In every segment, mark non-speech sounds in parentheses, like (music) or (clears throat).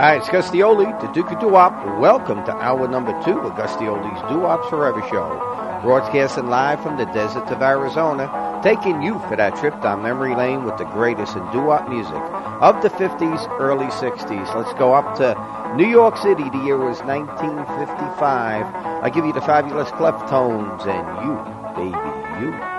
Hi, it's Gus D Oldie, the Duke of Doo-Wop. Welcome to hour number two of Gus D Oldie's Doo-Wops Forever show. Broadcasting live from the deserts of Arizona, taking you for that trip down memory lane with the greatest in doo-wop music of the 50s, early 60s. Let's go up to New York City. The year was 1955. I give you the fabulous Cleftones and you, baby, you.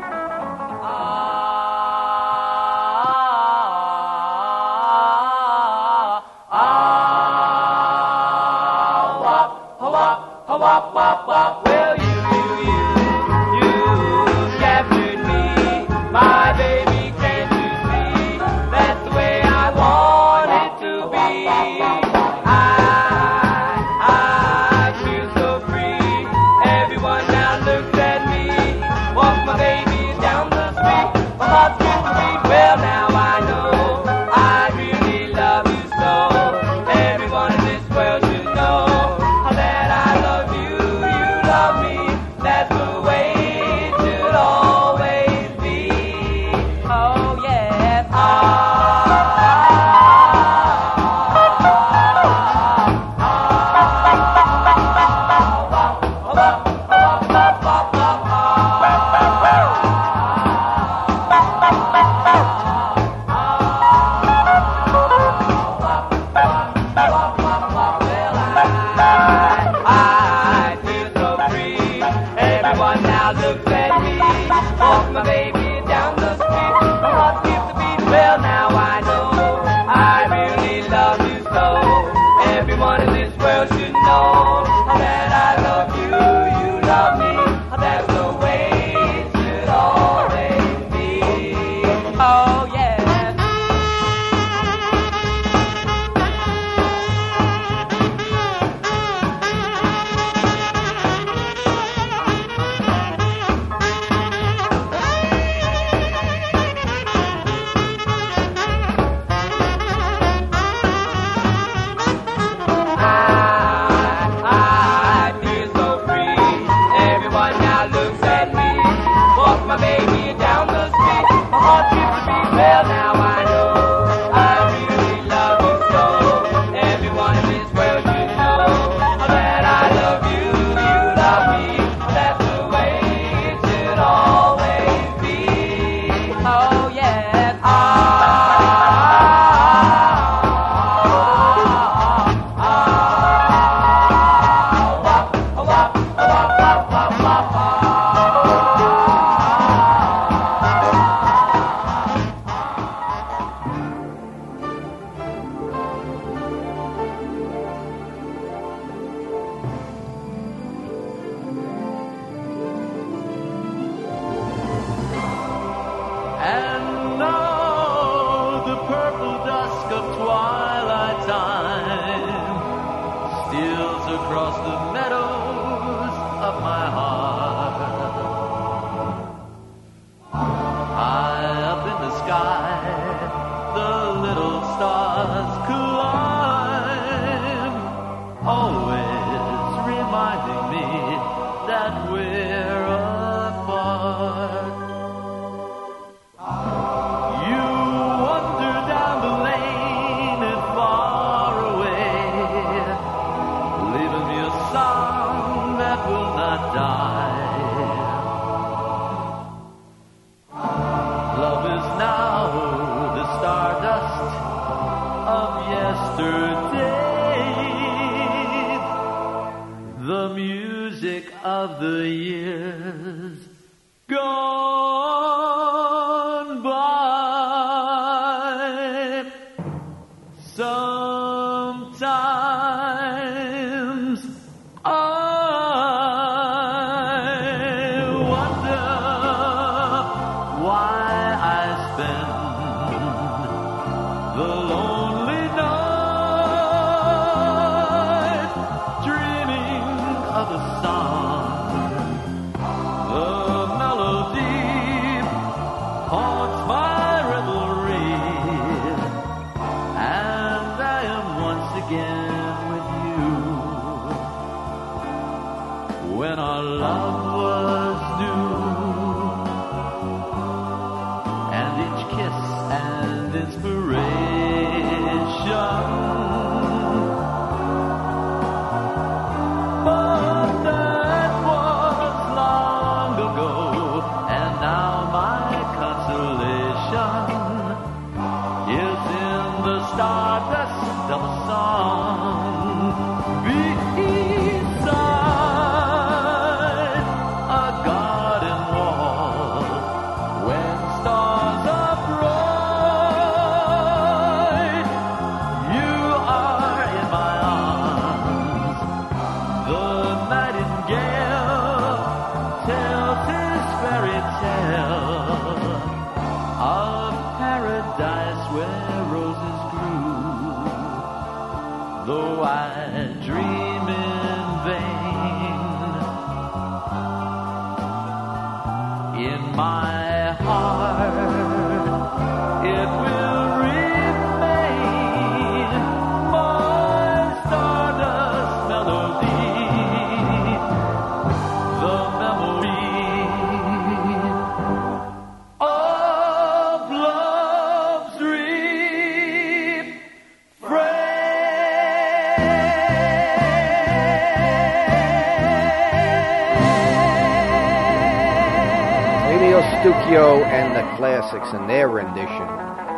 The and their rendition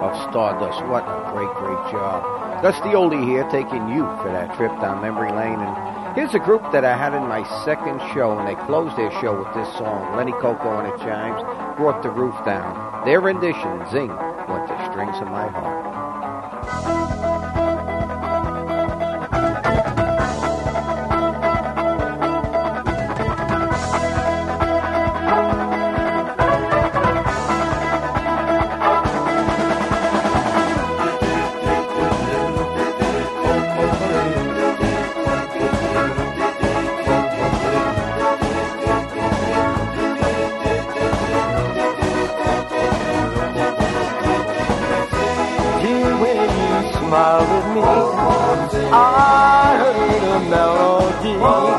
of Stardust. What a great, great job. Gus D Oldie here taking you for that trip down memory lane. And here's a group that I had in my second show, and they closed their show with this song. Lenny Cocco and the Chimes brought the roof down. Their rendition, Zing, went the strings of my heart. Coaster's version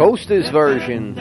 of Zing.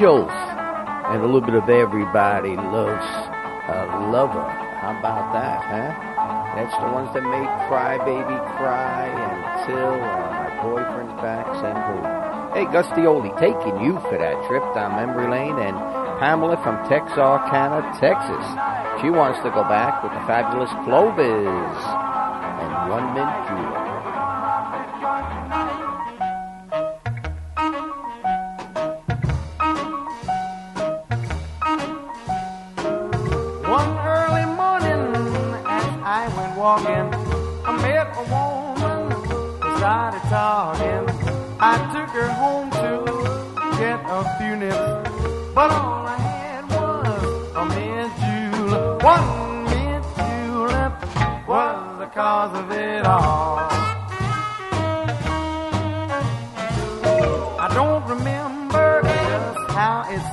angels and a little bit of everybody loves a lover. How about that, huh? That's the ones that make Cry Baby cry and Till and My Boyfriend Back and who. Hey, Gus D Oldie taking you for that trip down memory lane and Pamela from Texarkana, Texas. She wants to go back with the fabulous Clovers.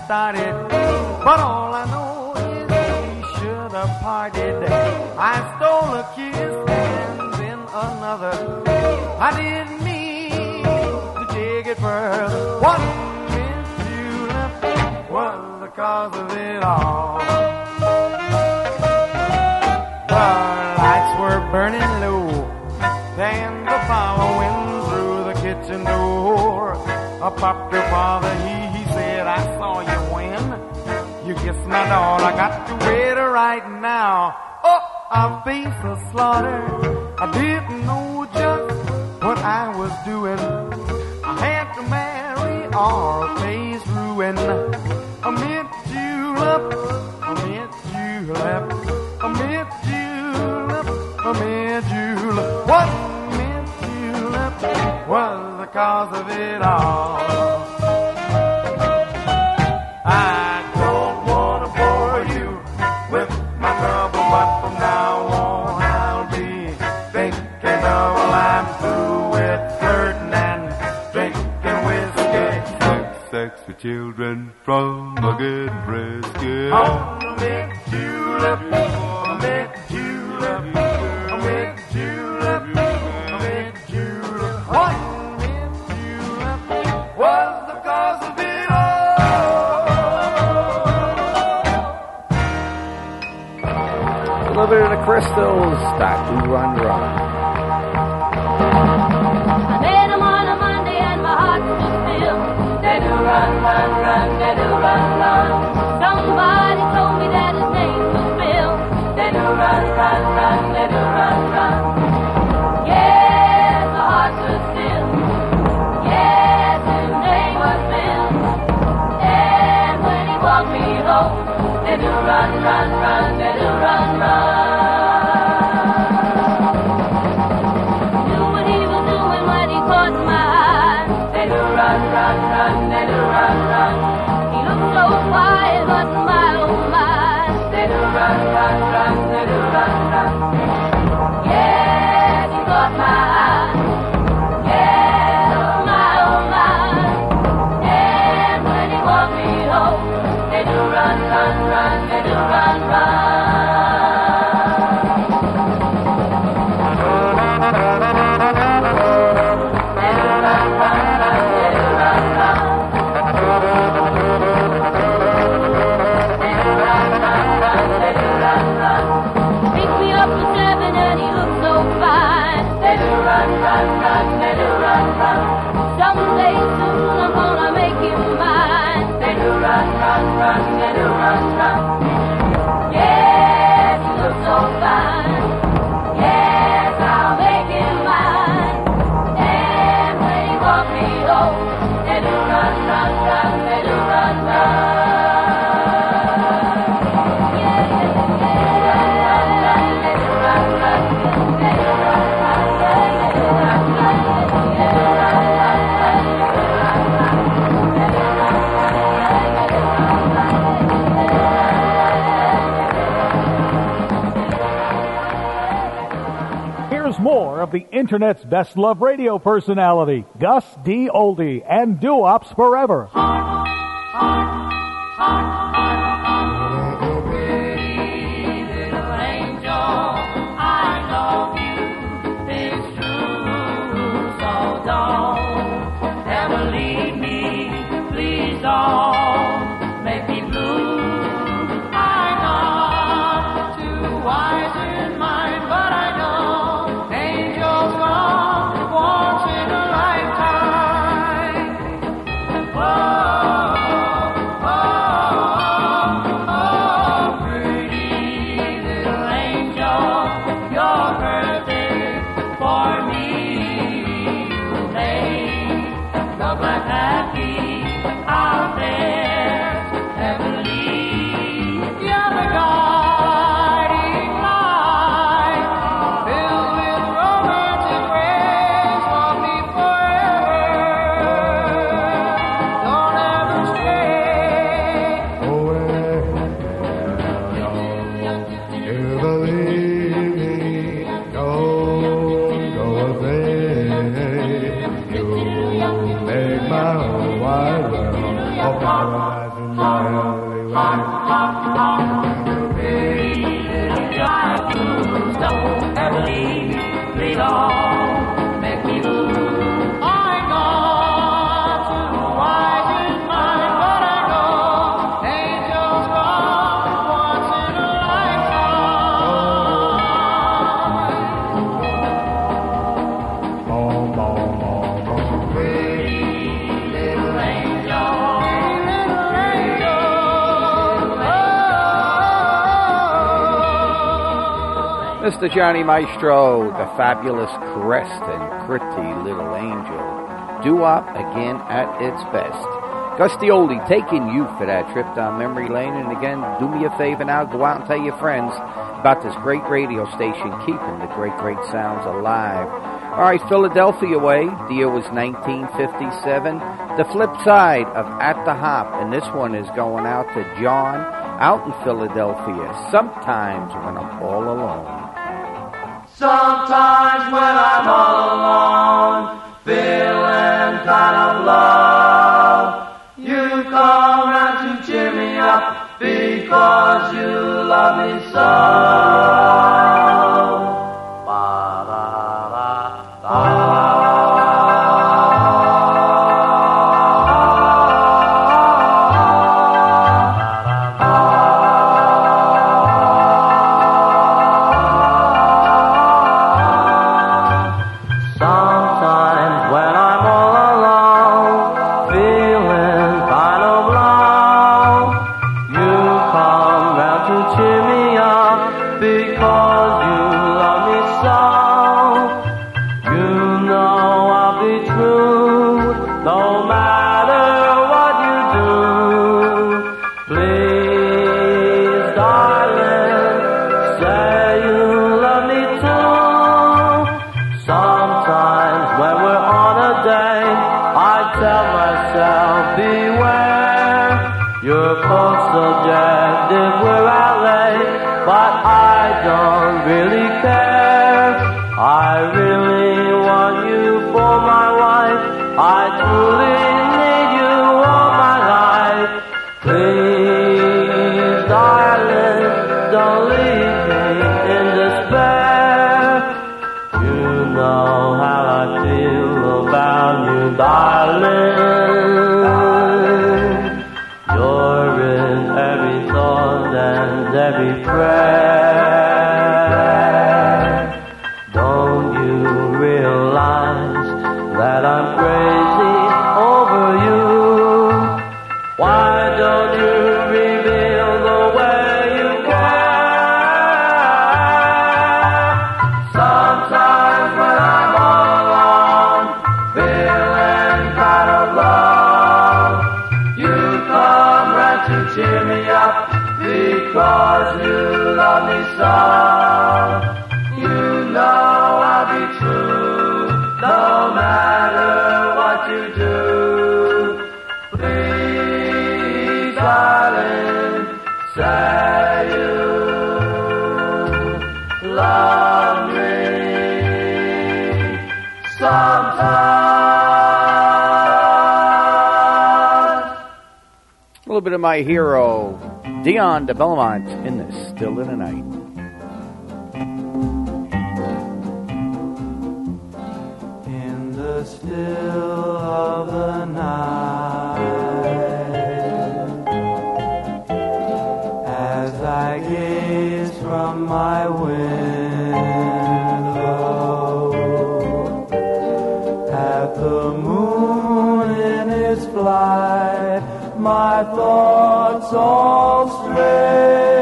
started. But all I know is we should have parted. I stole a kiss and then another. I didn't mean to take it further. What if you left was the cause of it all? and that's I got to quit right now. Oh, I face a slaughter. I didn't know just what I was doing. I had to marry or face ruin. Tax the children from a good brisket. On a mint julep, a mint julep, a mint julep, a mint julep. One mint julep was the cause of it all. A little bit of the crystals, back to Run Run. Internet's best love radio personality, Gus D. Oldie, and Doo-Wops forever. Johnny Maestro, the fabulous Crest and Pretty Little Angel. Doo-wop again at its best. Gus D Oldie taking you for that trip down memory lane. And again, do me a favor now, go out and tell your friends about this great radio station keeping the great, great sounds alive. All right, Philadelphia way. The year was 1957. The flip side of At the Hop, and this one is going out to John out in Philadelphia. Sometimes when I'm all alone. Sometimes when I'm all alone, feeling kind of low, you come round to cheer me up because you love me so. Little bit of my hero, Dion de Belmont, in this Still in the Night. My thoughts all stray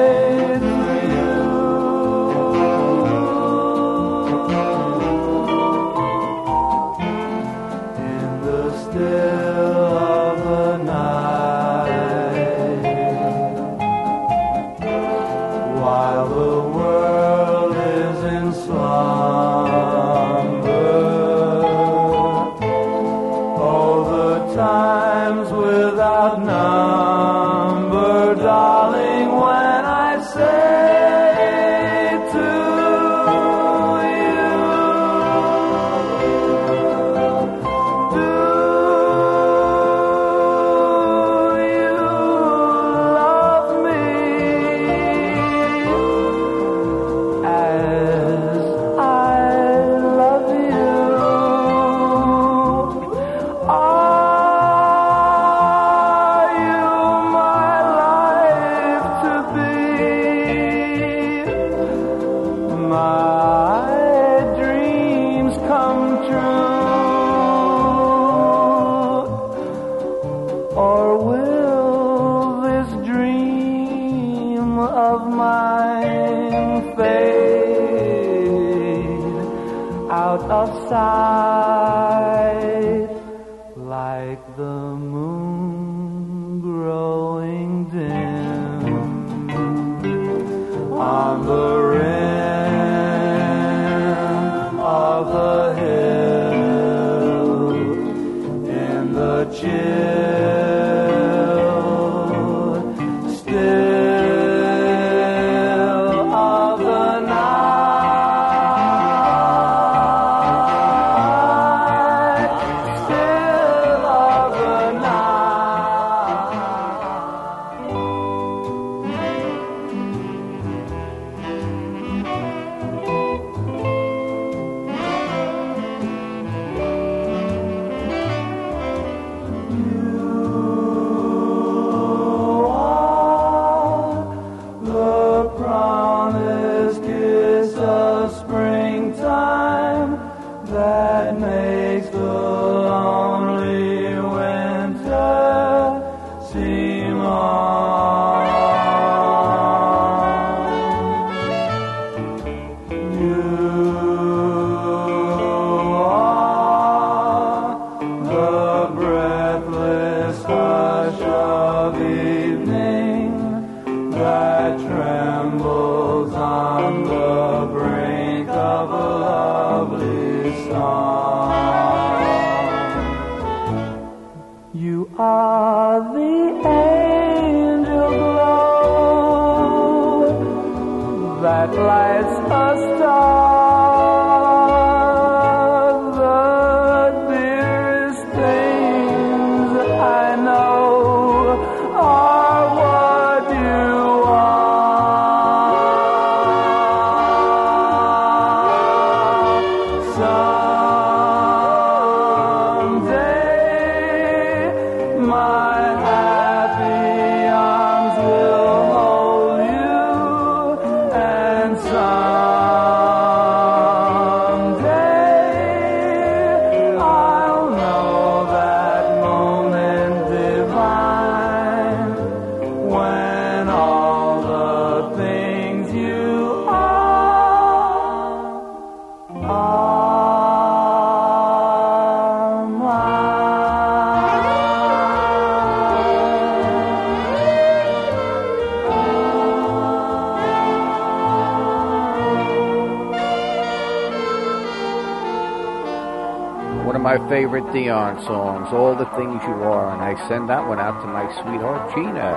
favorite Dion songs, All the Things You Are, and I send that one out to my sweetheart Gina.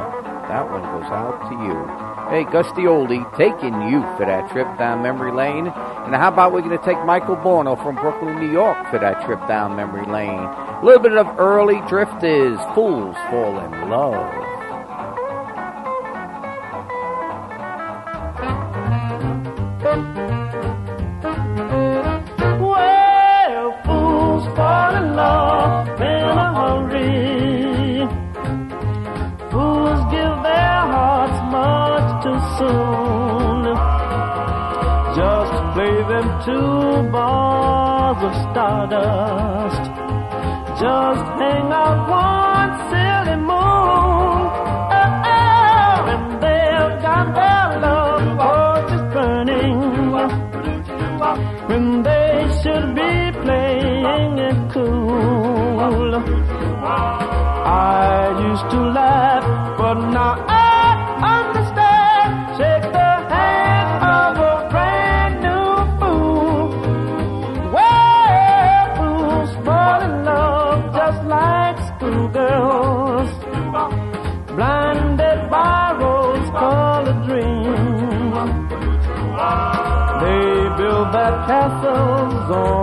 That one goes out to you. Hey, Gus D Oldie, taking you for that trip down memory lane. And how about we're going to take Michael Bono from Brooklyn, New York for that trip down memory lane? A little bit of early drifters, fools fall in love. Two bars of stardust. Just hang out one silly moon. Oh, oh, and they've got their love torches burning when they should be playing it cool. I used to laugh, but now castles on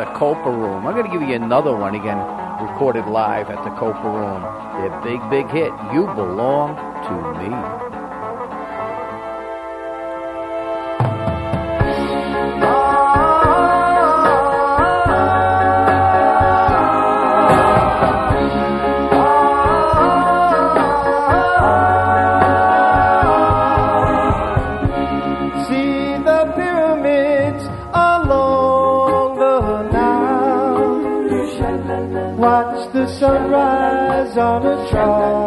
the Copa Room. I'm going to give you another one again, recorded live at the Copa Room. Their big, big hit, You Belong to Me. gonna try.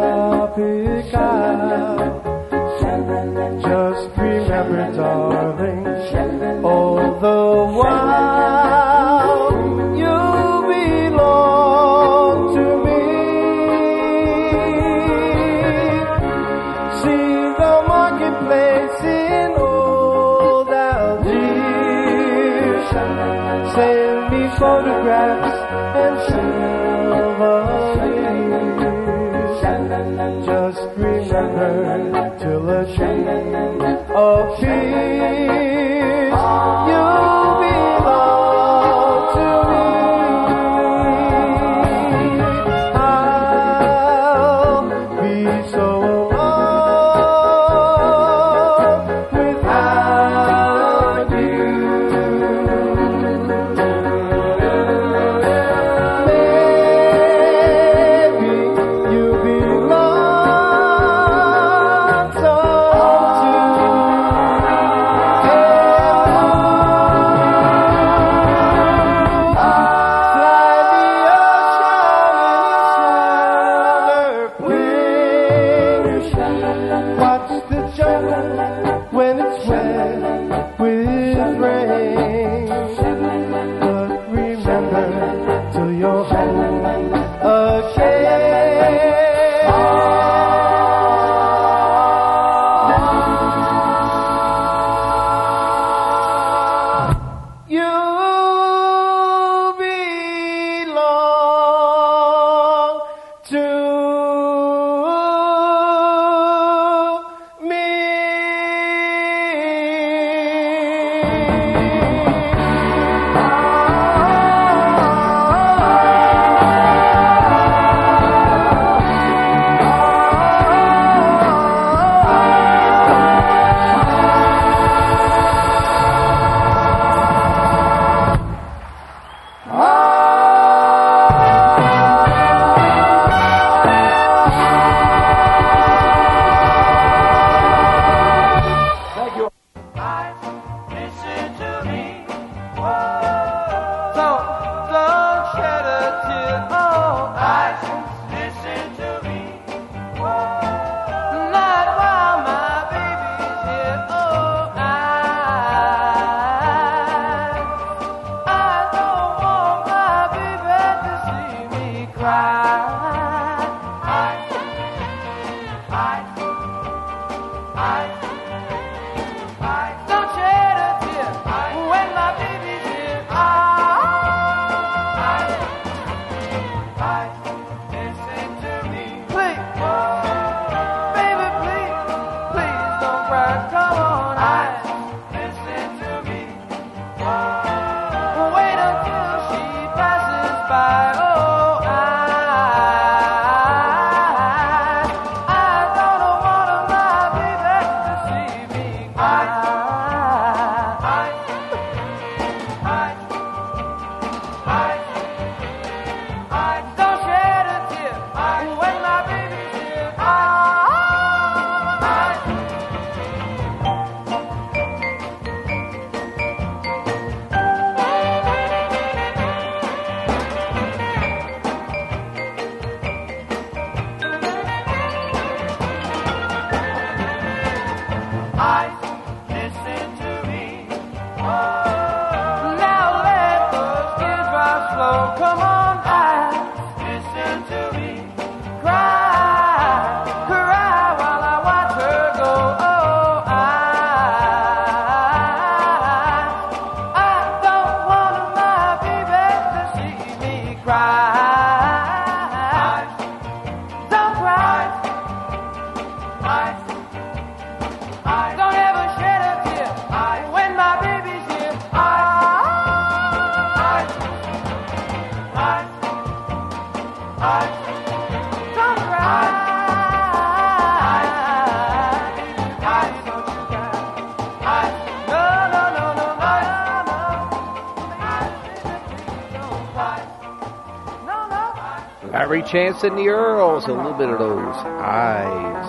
Every chance in the Earls, a little bit of those eyes.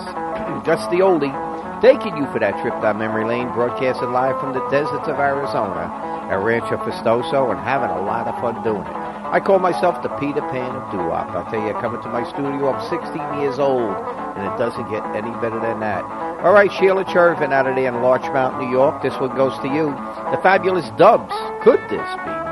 (clears throat) Gus D Oldie, taking you for that trip down memory lane, broadcasting live from the deserts of Arizona at Rancho Festoso and having a lot of fun doing it. I call myself the Peter Pan of doo I tell you, coming to my studio, I'm 16 years old, and it doesn't get any better than that. All right, Sheila Chervin out of there in Larchmont, New York. This one goes to you. The fabulous Dubs. Could this be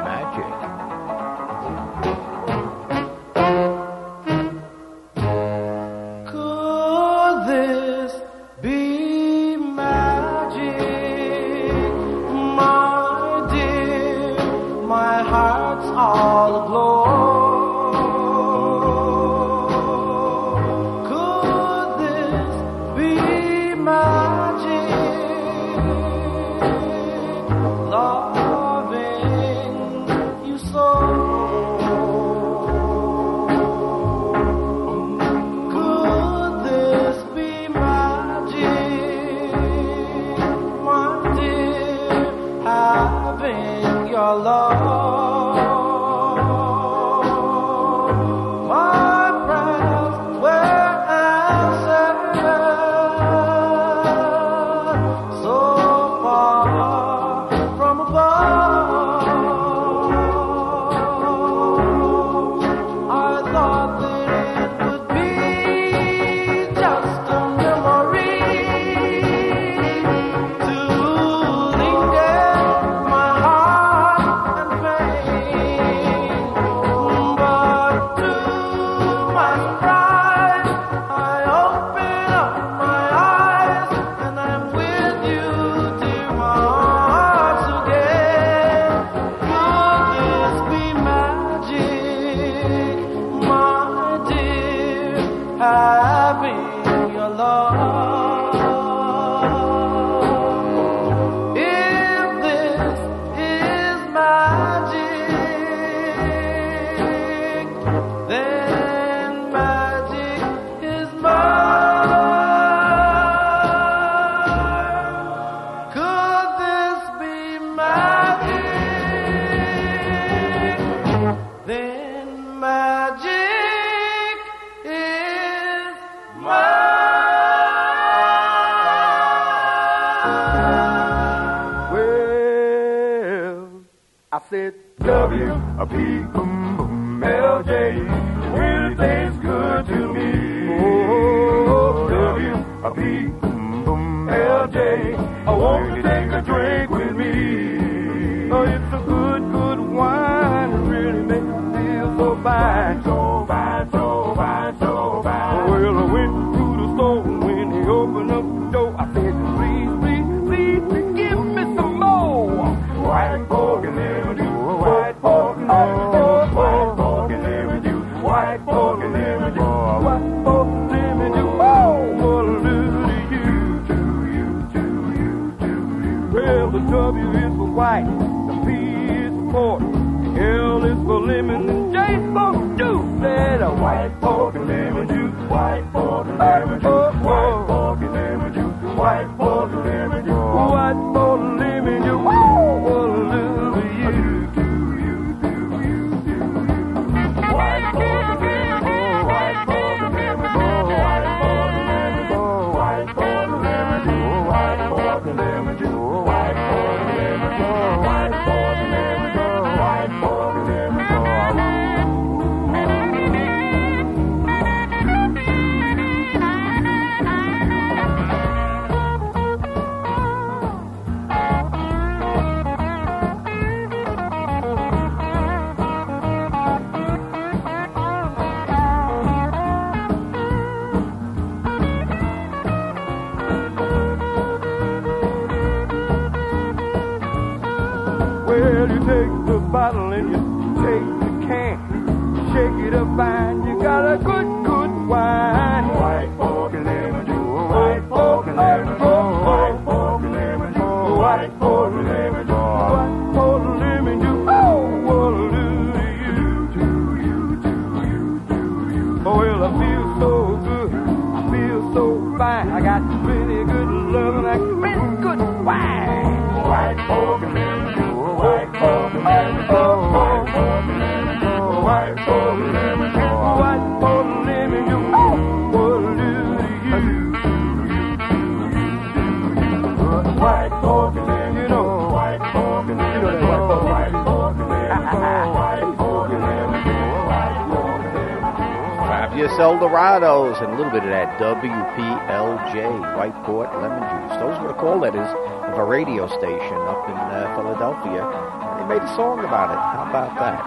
Eldorados, and a little bit of that WPLJ, Whiteport Lemon Juice. Those were the call letters of a radio station up in uh, Philadelphia. And they made a song about it. How about that?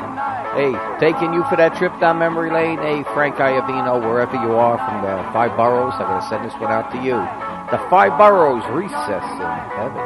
Hey, taking you for that trip down memory lane. Hey, Frank Iavino, wherever you are from the five boroughs, I'm going to send this one out to you. The five boroughs recess in heaven.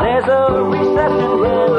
There's a reception room.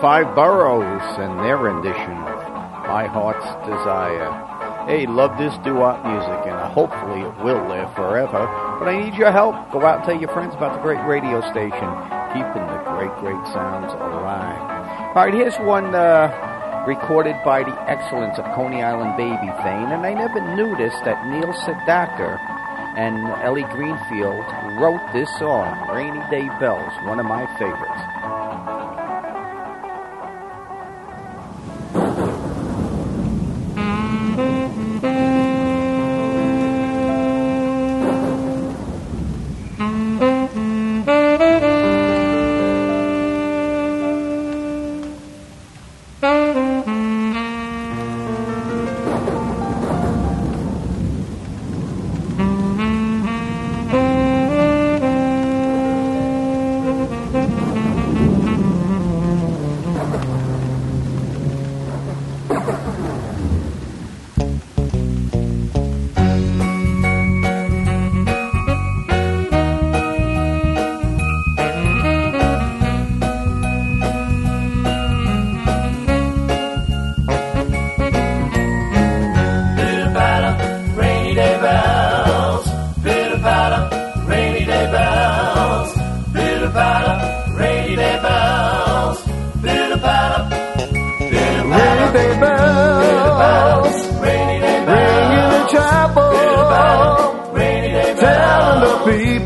Five Boroughs and their rendition Heart's Desire. Hey, love this doo-wop music, and hopefully it will live forever. But I need your help. Go out and tell your friends about the great radio station, keeping the great, great sounds alive. All right, here's one uh, recorded by the Excellents of Coney Island Baby fame, and I never this that Neil Sedaka and Ellie Greenfield wrote this song, Rainy Day Bells, one of my favorites.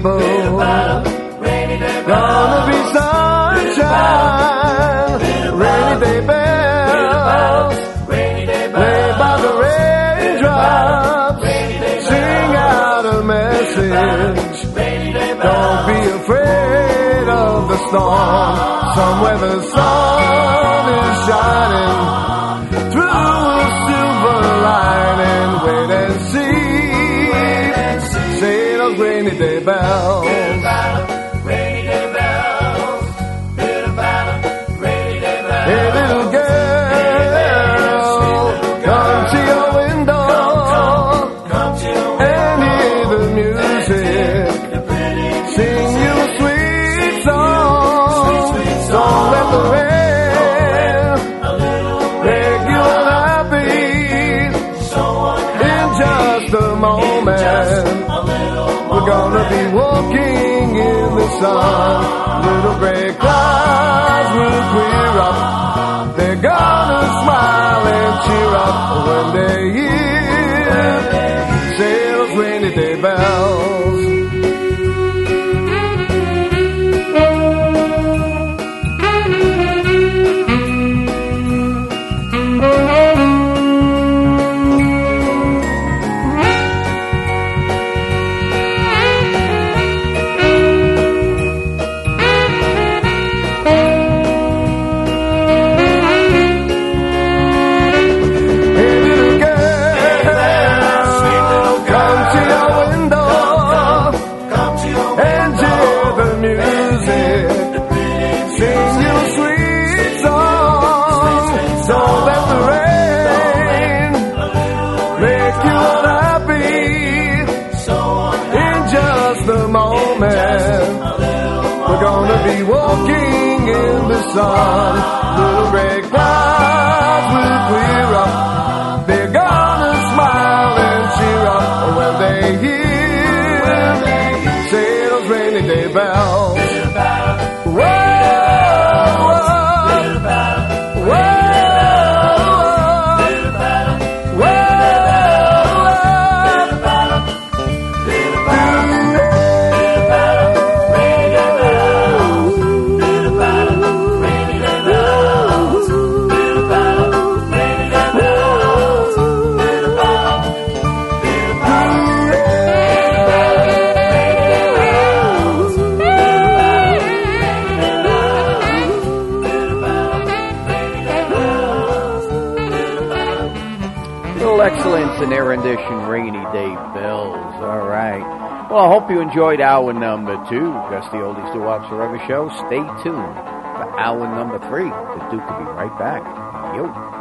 Day gonna be sunshine. Rainy day bells, played by the raindrops, sing out a message. Don't be afraid of the storm. Somewhere the sun is shining rainy day Little gray clouds will clear up. They're gonna smile and cheer up when they hear those rainy day bells. Enjoyed hour number two, Gus D Oldie's Do Ops Forever show. Stay tuned for hour number three. The Duke will be right back. Yo.